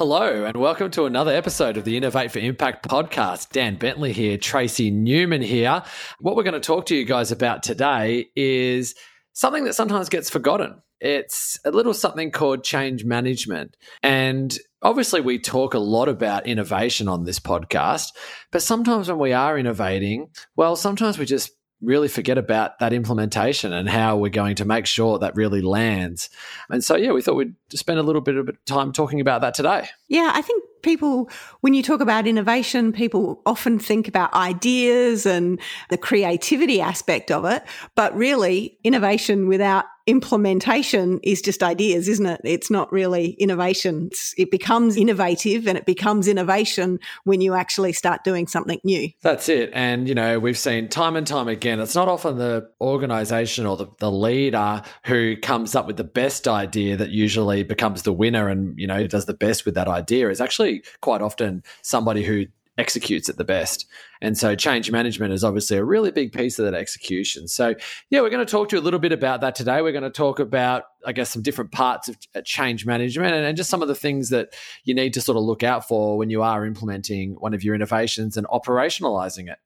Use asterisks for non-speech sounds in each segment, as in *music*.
Hello, and welcome to another episode of the Innovate for Impact podcast. Dan Bentley here, Tracey Newman here. What we're going to talk to you guys about today is something that sometimes gets forgotten. It's a little something called change management. And obviously, we talk a lot about innovation on this podcast, but sometimes when we are innovating, well, sometimes we just really forget about that implementation and how we're going to make sure that really lands. And so, yeah, we thought we'd spend a little bit of time talking about that today. Yeah, I think people, when you talk about innovation, people often think about ideas and the creativity aspect of it. But really, innovation without implementation is just ideas, isn't it? It's not really innovation. It's, it becomes innovative and it becomes innovation when you actually start doing something new. That's it. And, you know, we've seen time and time again, it's not often the organization or the, the leader who comes up with the best idea that usually becomes the winner and, you know, does the best with that idea. Is actually quite often somebody who executes it the best. And so change management is obviously a really big piece of that execution. So, yeah, we're going to talk to you a little bit about that today. We're going to talk about, I guess, some different parts of uh, change management and, and just some of the things that you need to sort of look out for when you are implementing one of your innovations and operationalizing it.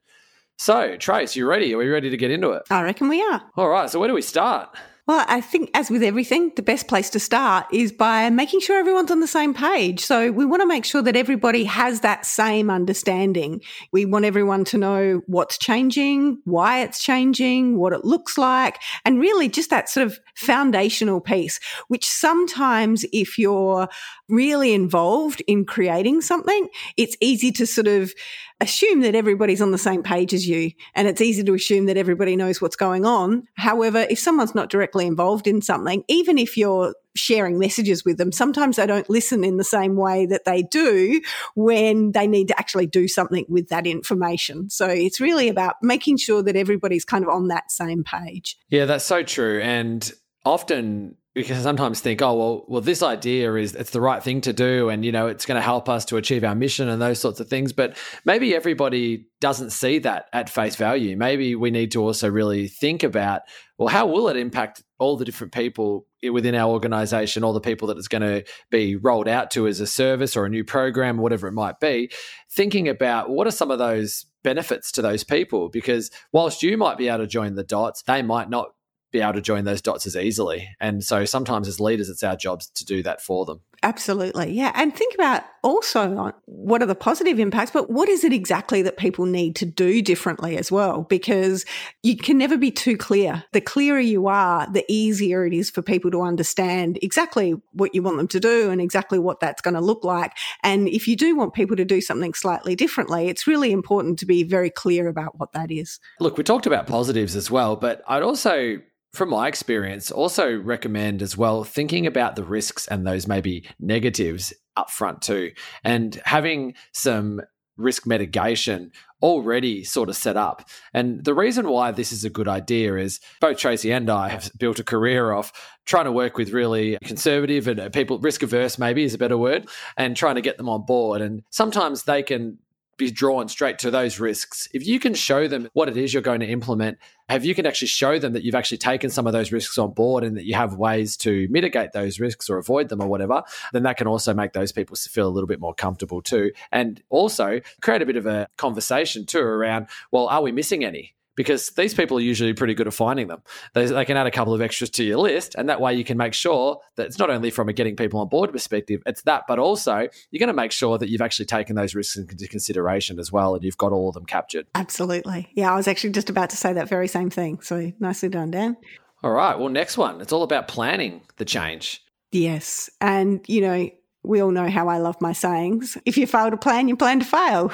So, Trace, you ready? Are we ready to get into it? I reckon we are. All right. So, where do we start? Well, I think, as with everything, the best place to start is by making sure everyone's on the same page. So, we want to make sure that everybody has that same understanding. We want everyone to know what's changing, why it's changing, what it looks like, and really just that sort of foundational piece, which sometimes, if you're really involved in creating something, it's easy to sort of assume that everybody's on the same page as you. And it's easy to assume that everybody knows what's going on. However, if someone's not directly involved in something, even if you're sharing messages with them, sometimes they don't listen in the same way that they do when they need to actually do something with that information. So it's really about making sure that everybody's kind of on that same page. Yeah, that's so true. And often because sometimes think, oh well, well this idea is it's the right thing to do, and you know it's going to help us to achieve our mission and those sorts of things. But maybe everybody doesn't see that at face value. Maybe we need to also really think about, well, how will it impact all the different people within our organization, all the people that it's going to be rolled out to as a service or a new program, whatever it might be. Thinking about what are some of those benefits to those people because whilst you might be able to join the dots, they might not be able to join those dots as easily. And so sometimes as leaders, it's our jobs to do that for them. Absolutely. Yeah. And think about also what are the positive impacts, but what is it exactly that people need to do differently as well? Because you can never be too clear. The clearer you are, the easier it is for people to understand exactly what you want them to do and exactly what that's going to look like. And if you do want people to do something slightly differently, it's really important to be very clear about what that is. Look, we talked about positives as well, but I'd also from my experience, also recommend as well thinking about the risks and those maybe negatives up front too, and having some risk mitigation already sort of set up. And the reason why this is a good idea is both Tracey and I have built a career off trying to work with really conservative and people risk averse maybe is a better word and trying to get them on board and sometimes they can be drawn straight to those risks. If you can show them what it is you're going to implement, if you can actually show them that you've actually taken some of those risks on board and that you have ways to mitigate those risks or avoid them or whatever, then that can also make those people feel a little bit more comfortable too. And also create a bit of a conversation too around, well, are we missing any? Because these people are usually pretty good at finding them. They, they, can add a couple of extras to your list, and that way you can make sure that it's not only from a getting people on board perspective, it's that, but also you're going to make sure that you've actually taken those risks into consideration as well, and you've got all of them captured. Absolutely. Yeah, I was actually just about to say that very same thing. So nicely done, Dan. All right. Well, next one. It's all about planning the change. Yes. And, you know, we all know how I love my sayings. If you fail to plan, you plan to fail.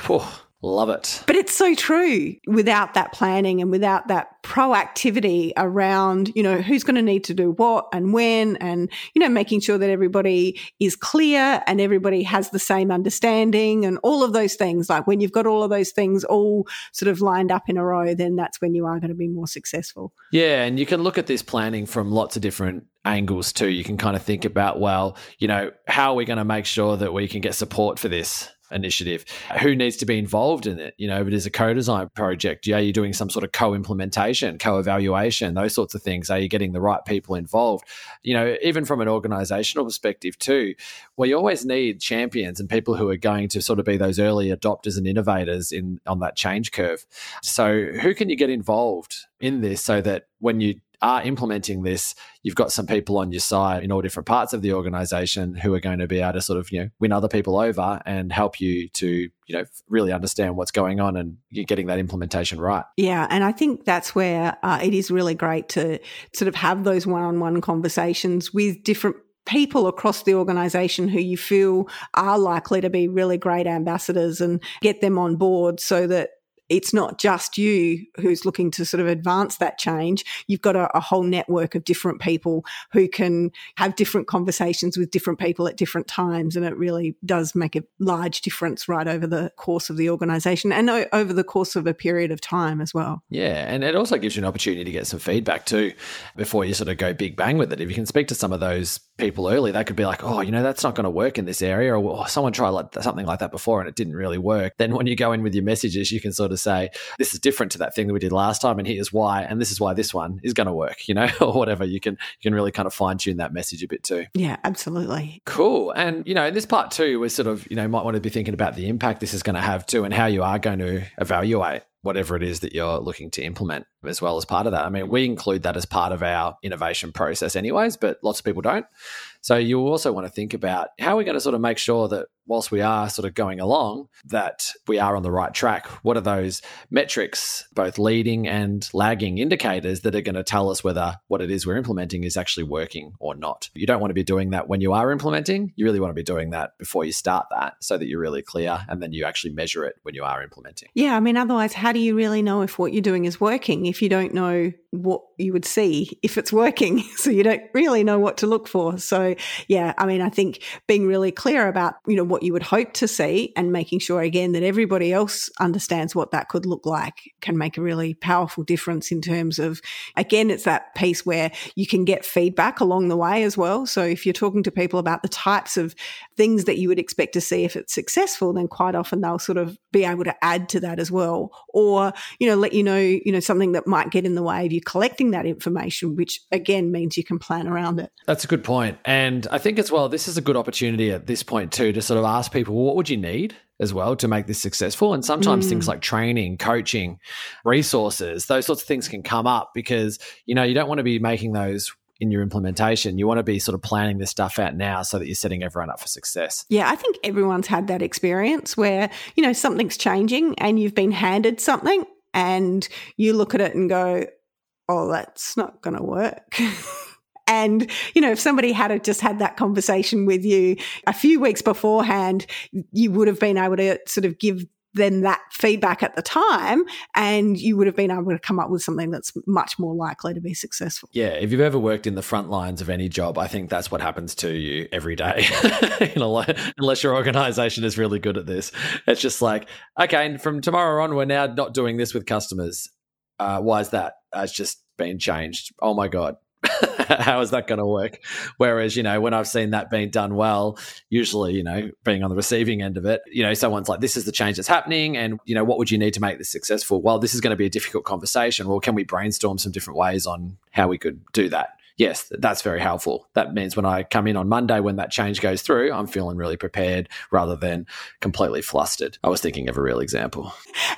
Love it. But it's so true without that planning and without that proactivity around, you know, who's going to need to do what and when and, you know, making sure that everybody is clear and everybody has the same understanding and all of those things. Like when you've got all of those things all sort of lined up in a row, then that's when you are going to be more successful. Yeah. And you can look at this planning from lots of different angles too. You can kind of think about, well, you know, how are we going to make sure that we can get support for this? Initiative. Who needs to be involved in it? You know, if it is a co-design project, yeah, you're doing some sort of co-implementation, co-evaluation, those sorts of things. Are you getting the right people involved? You know, even from an organizational perspective too, well, you always need champions and people who are going to sort of be those early adopters and innovators in on that change curve. So who can you get involved in this so that when you are implementing this, you've got some people on your side in all different parts of the organization who are going to be able to sort of, you know, win other people over and help you to, you know, really understand what's going on and you're getting that implementation right. Yeah. And I think that's where uh, it is really great to sort of have those one on one conversations with different people across the organization who you feel are likely to be really great ambassadors and get them on board so that it's not just you who's looking to sort of advance that change. You've got a, a, whole network of different people who can have different conversations with different people at different times. And it really does make a large difference right over the course of the organization and over the course of a period of time as well. Yeah. And it also gives you an opportunity to get some feedback too before you sort of go big bang with it. If you can speak to some of those people early, they could be like, oh, you know, that's not going to work in this area, or oh, someone tried like, something like that before and it didn't really work. Then when you go in with your messages, you can sort of say, this is different to that thing that we did last time, and here's why, and this is why this one is going to work, you know, *laughs* or whatever. You can you can really kind of fine tune that message a bit too. Yeah, absolutely. Cool. And you know, in this part too, we're sort of you know might want to be thinking about the impact this is going to have too, and how you are going to evaluate whatever it is that you're looking to implement as well as part of that. I mean, we include that as part of our innovation process, anyways, but lots of people don't. So you also want to think about how are we're going to sort of make sure that whilst we are sort of going along, that we are on the right track. What are those metrics, both leading and lagging indicators that are going to tell us whether what it is we're implementing is actually working or not? You don't want to be doing that when you are implementing. You really want to be doing that before you start that so that you're really clear and then you actually measure it when you are implementing. Yeah. I mean, otherwise, how do you really know if what you're doing is working if you don't know what you would see if it's working? *laughs* so you don't really know what to look for. So, yeah, I mean, I think being really clear about, you know, what you would hope to see and making sure again that everybody else understands what that could look like can make a really powerful difference in terms of, again, it's that piece where you can get feedback along the way as well. So if you're talking to people about the types of things that you would expect to see if it's successful, then quite often they'll sort of be able to add to that as well. Or, you know, let you know, you know, something that might get in the way of you collecting that information, which again means you can plan around it. That's a good. And I think as well, this is a good opportunity at this point too to sort of ask people, well, what would you need? as well to make this successful. And sometimes mm. things like training, coaching, resources, those sorts of things can come up because, you know, you don't want to be making those in your implementation. You want to be sort of planning this stuff out now so that you're setting everyone up for success. Yeah, I think everyone's had that experience where, you know, something's changing and you've been handed something and you look at it and go, oh, that's not going to work. *laughs* And, you know, if somebody had just had that conversation with you a few weeks beforehand, you would have been able to sort of give them that feedback at the time and you would have been able to come up with something that's much more likely to be successful. Yeah, if you've ever worked in the front lines of any job, I think that's what happens to you every day. *laughs* unless your organization is really good at this. It's just like, okay, from tomorrow on we're now not doing this with customers. Uh, why is that? Uh, it's just been changed. Oh my god. *laughs* how is that going to work? Whereas, you know, when I've seen that being done well, usually, you know, being on the receiving end of it, you know, someone's like, this is the change that's happening. And, you know, what would you need to make this successful? Well, this is going to be a difficult conversation. Well, can we brainstorm some different ways on how we could do that? yes, that's very helpful. That means when I come in on Monday, when that change goes through, I'm feeling really prepared rather than completely flustered. I was thinking of a real example.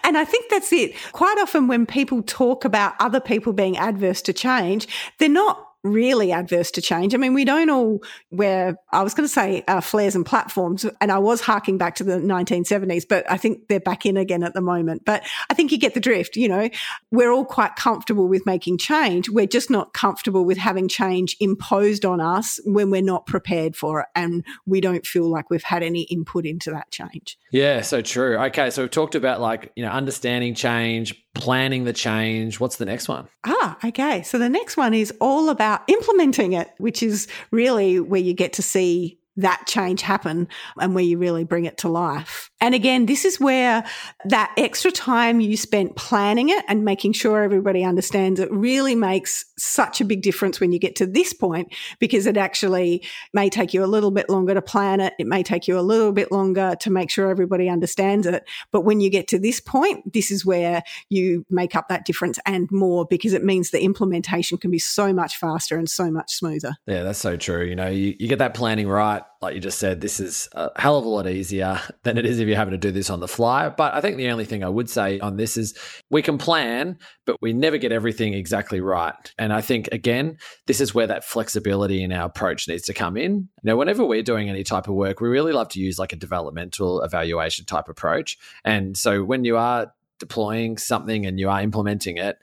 And I think that's it. Quite often, when people talk about other people being adverse to change, they're not really adverse to change. I mean, we don't all wear, I was going to say uh, flares and platforms, and I was harking back to the 1970s, but I think they're back in again at the moment. But I think you get the drift. You know, we're all quite comfortable with making change. We're just not comfortable with having change imposed on us when we're not prepared for it and we don't feel like we've had any input into that change. Yeah, so true. Okay, so we've talked about like, you know, understanding change, planning the change. What's the next one? Ah, okay. So the next one is all about implementing it, which is really where you get to see that change happen and where you really bring it to life. And again, this is where that extra time you spent planning it and making sure everybody understands it really makes such a big difference when you get to this point because it actually may take you a little bit longer to plan it. It may take you a little bit longer to make sure everybody understands it. But when you get to this point, this is where you make up that difference and more because it means the implementation can be so much faster and so much smoother. Yeah, that's so true. You know, you, you get that planning right like you just said, this is a hell of a lot easier *laughs* than it is if you're having to do this on the fly. But I think the only thing I would say on this is we can plan, but we never get everything exactly right. And I think, again, this is where that flexibility in our approach needs to come in. Now, whenever we're doing any type of work, we really love to use like a developmental evaluation type approach. And so when you are deploying something and you are implementing it,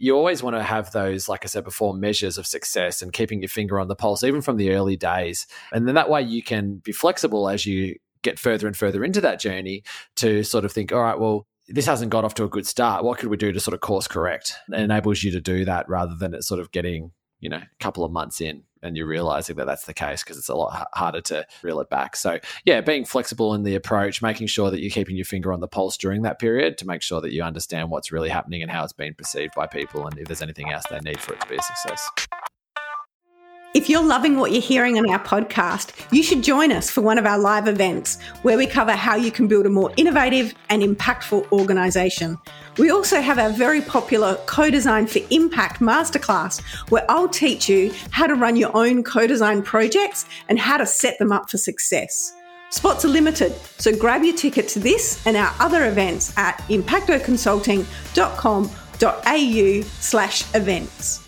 you always want to have those, like I said before, measures of success and keeping your finger on the pulse, even from the early days. And then that way you can be flexible as you get further and further into that journey to sort of think, all right, well, this hasn't got off to a good start. What could we do to sort of course correct? It enables you to do that rather than it sort of getting, you know, a couple of months in and you're realizing that that's the case because it's a lot harder to reel it back. So, yeah, being flexible in the approach, making sure that you're keeping your finger on the pulse during that period to make sure that you understand what's really happening and how it's being perceived by people and if there's anything else they need for it to be a success. If you're loving what you're hearing on our podcast, you should join us for one of our live events where we cover how you can build a more innovative and impactful organisation. We also have our very popular Co Design for Impact masterclass where I'll teach you how to run your own co design projects and how to set them up for success. Spots are limited, so grab your ticket to this and our other events at impactoconsulting.com.au slash events.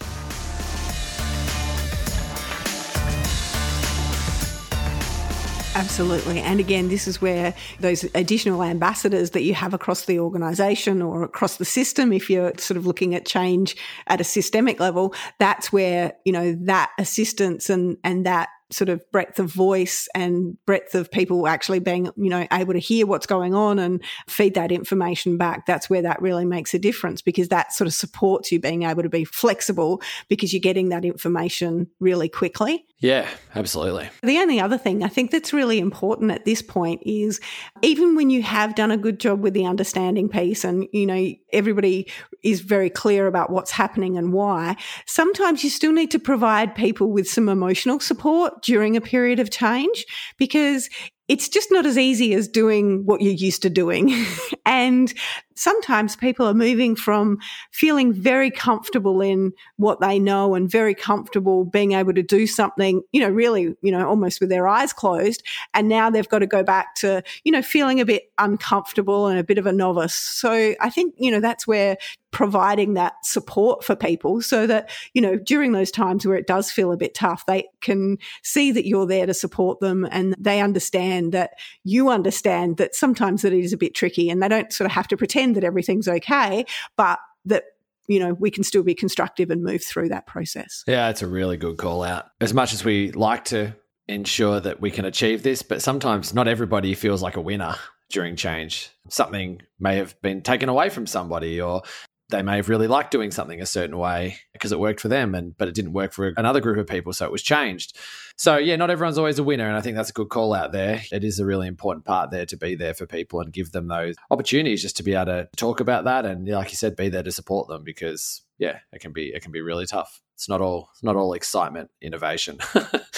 Absolutely. And again, this is where those additional ambassadors that you have across the organization or across the system, if you're sort of looking at change at a systemic level, that's where, you know, that assistance and, and that sort of breadth of voice and breadth of people actually being, you know, able to hear what's going on and feed that information back. That's where that really makes a difference because that sort of supports you being able to be flexible because you're getting that information really quickly. Yeah, absolutely. The only other thing I think that's really important at this point is even when you have done a good job with the understanding piece and, you know, everybody is very clear about what's happening and why, sometimes you still need to provide people with some emotional support during a period of change because it's just not as easy as doing what you're used to doing. *laughs* and sometimes people are moving from feeling very comfortable in what they know and very comfortable being able to do something, you know, really, you know, almost with their eyes closed. And now they've got to go back to, you know, feeling a bit uncomfortable and a bit of a novice. So I think, you know, that's where providing that support for people so that, you know, during those times where it does feel a bit tough, they can see that you're there to support them and they understand that you understand that sometimes that it is a bit tricky and they don't sort of have to pretend pretend that everything's okay, but that you know, we can still be constructive and move through that process. Yeah, it's a really good call out. As much as we like to ensure that we can achieve this, but sometimes not everybody feels like a winner during change. Something may have been taken away from somebody or they may have really liked doing something a certain way because it worked for them and but it didn't work for another group of people so it was changed. So yeah not everyone's always a winner and i think that's a good call out there. It is a really important part there to be there for people and give them those opportunities just to be able to talk about that and like you said be there to support them because yeah it can be it can be really tough it's not all it's not all excitement innovation *laughs*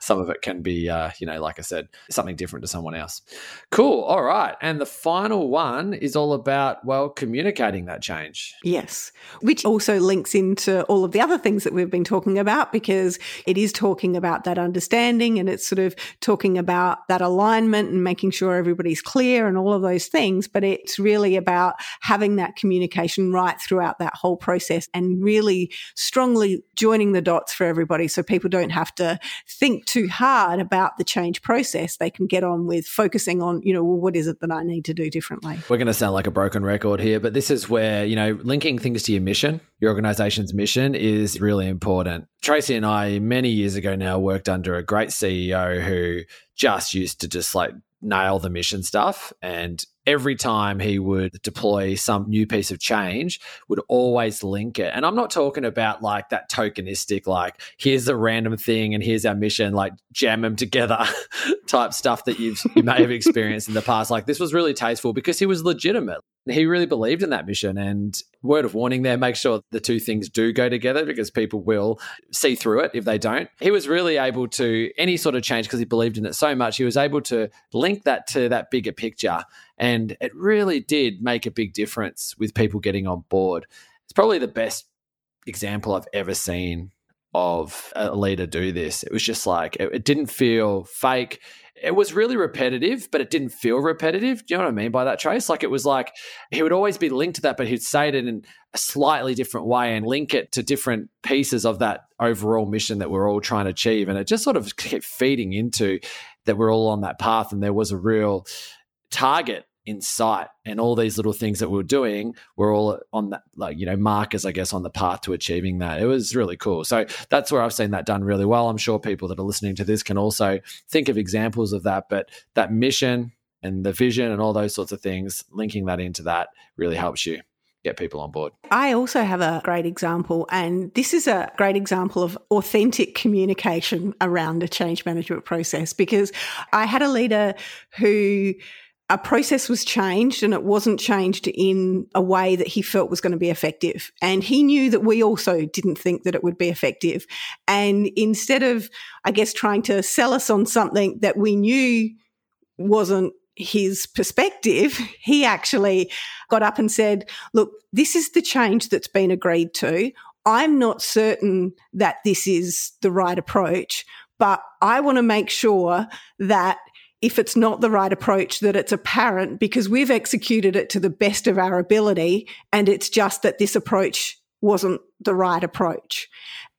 some of it can be, uh, you know, like I said, something different to someone else. Cool. All right. And the final one is all about, well, communicating that change. Yes. Which also links into all of the other things that we've been talking about because it is talking about that understanding and it's sort of talking about that alignment and making sure everybody's clear and all of those things. But it's really about having that communication right throughout that whole process and really strongly joining the dots for everybody so people don't have to think too hard about the change process. They can get on with focusing on, you know, well, what is it that I need to do differently? We're going to sound like a broken record here, but this is where, you know, linking things to your mission, your organization's mission is really important. Tracey and I, many years ago now, worked under a great CEO who just used to just like nail the mission stuff. And every time he would deploy some new piece of change, would always link it. And I'm not talking about like that tokenistic, like here's a random thing and here's our mission, like jam them together *laughs* type stuff that you've you may have *laughs* experienced in the past. Like this was really tasteful because he was legitimate he really believed in that mission. And word of warning there, make sure the two things do go together because people will see through it if they don't. He was really able to, any sort of change, because he believed in it so much, he was able to link that to that bigger picture. And it really did make a big difference with people getting on board. It's probably the best example I've ever seen of a leader do this. It was just like, it, it didn't feel fake it was really repetitive, but it didn't feel repetitive. Do you know what I mean by that, Trace? Like it was like he would always be linked to that, but he'd say it in a slightly different way and link it to different pieces of that overall mission that we're all trying to achieve. And it just sort of kept feeding into that we're all on that path and there was a real target in sight. And all these little things that we are doing were all on that like you know markers i guess on the path to achieving that. It was really cool. So that's where i've seen that done really well. I'm sure people that are listening to this can also think of examples of that. But that mission and the vision and all those sorts of things linking that into that really helps you get people on board. I also have a great example, and this is a great example of authentic communication around a change management process because I had a leader who a process was changed and it wasn't changed in a way that he felt was going to be effective. And he knew that we also didn't think that it would be effective. And instead of, I guess, trying to sell us on something that we knew wasn't his perspective, *laughs* he actually got up and said, look, this is the change that's been agreed to. I'm not certain that this is the right approach, but I want to make sure that if it's not the right approach, that it's apparent because we've executed it to the best of our ability. And it's just that this approach wasn't the right approach.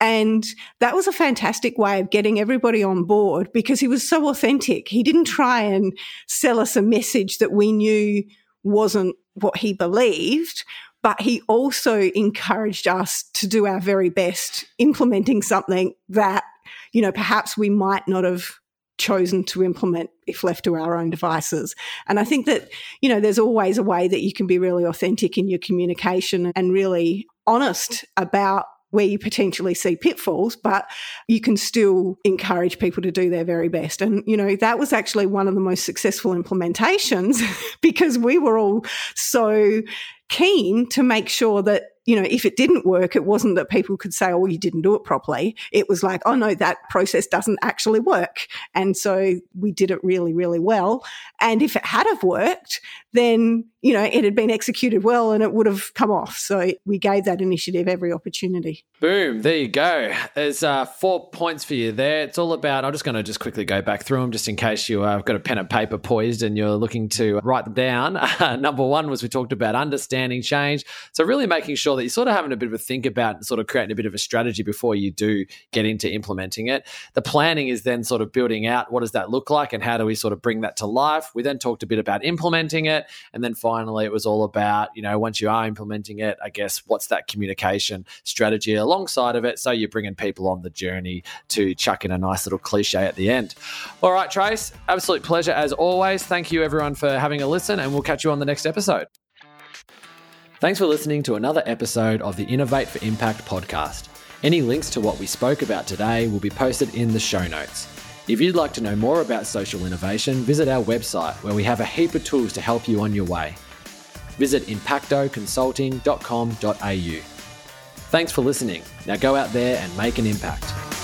And that was a fantastic way of getting everybody on board because he was so authentic. He didn't try and sell us a message that we knew wasn't what he believed, but he also encouraged us to do our very best implementing something that, you know, perhaps we might not have chosen to implement if left to our own devices. And I think that, you know, there's always a way that you can be really authentic in your communication and really honest about where you potentially see pitfalls, but you can still encourage people to do their very best. And, you know, that was actually one of the most successful implementations *laughs* because we were all so keen to make sure that you know, if it didn't work, it wasn't that people could say, oh, you didn't do it properly. It was like, oh, no, that process doesn't actually work. And so we did it really, really well. And if it had have worked, then, you know, it had been executed well and it would have come off. So we gave that initiative every opportunity. Boom. There you go. There's uh, four points for you there. It's all about, I'm just going to just quickly go back through them just in case you've uh, got a pen and paper poised and you're looking to write them down. *laughs* number one was we talked about understanding change. So really making sure that you're sort of having a bit of a think about and sort of creating a bit of a strategy before you do get into implementing it. The planning is then sort of building out what does that look like and how do we sort of bring that to life. We then talked a bit about implementing And then finally, it was all about, you know, once you are implementing it, I guess, what's that communication strategy alongside of it? So you're bringing people on the journey to chuck in a nice little cliche at the end. All right, Trace, absolute pleasure as always. Thank you, everyone, for having a listen, and we'll catch you on the next episode. Thanks for listening to another episode of the Innovate for Impact podcast. Any links to what we spoke about today will be posted in the show notes. If you'd like to know more about social innovation, visit our website where we have a heap of tools to help you on your way. Visit impactoconsulting.com.au. Thanks for listening. Now go out there and make an impact.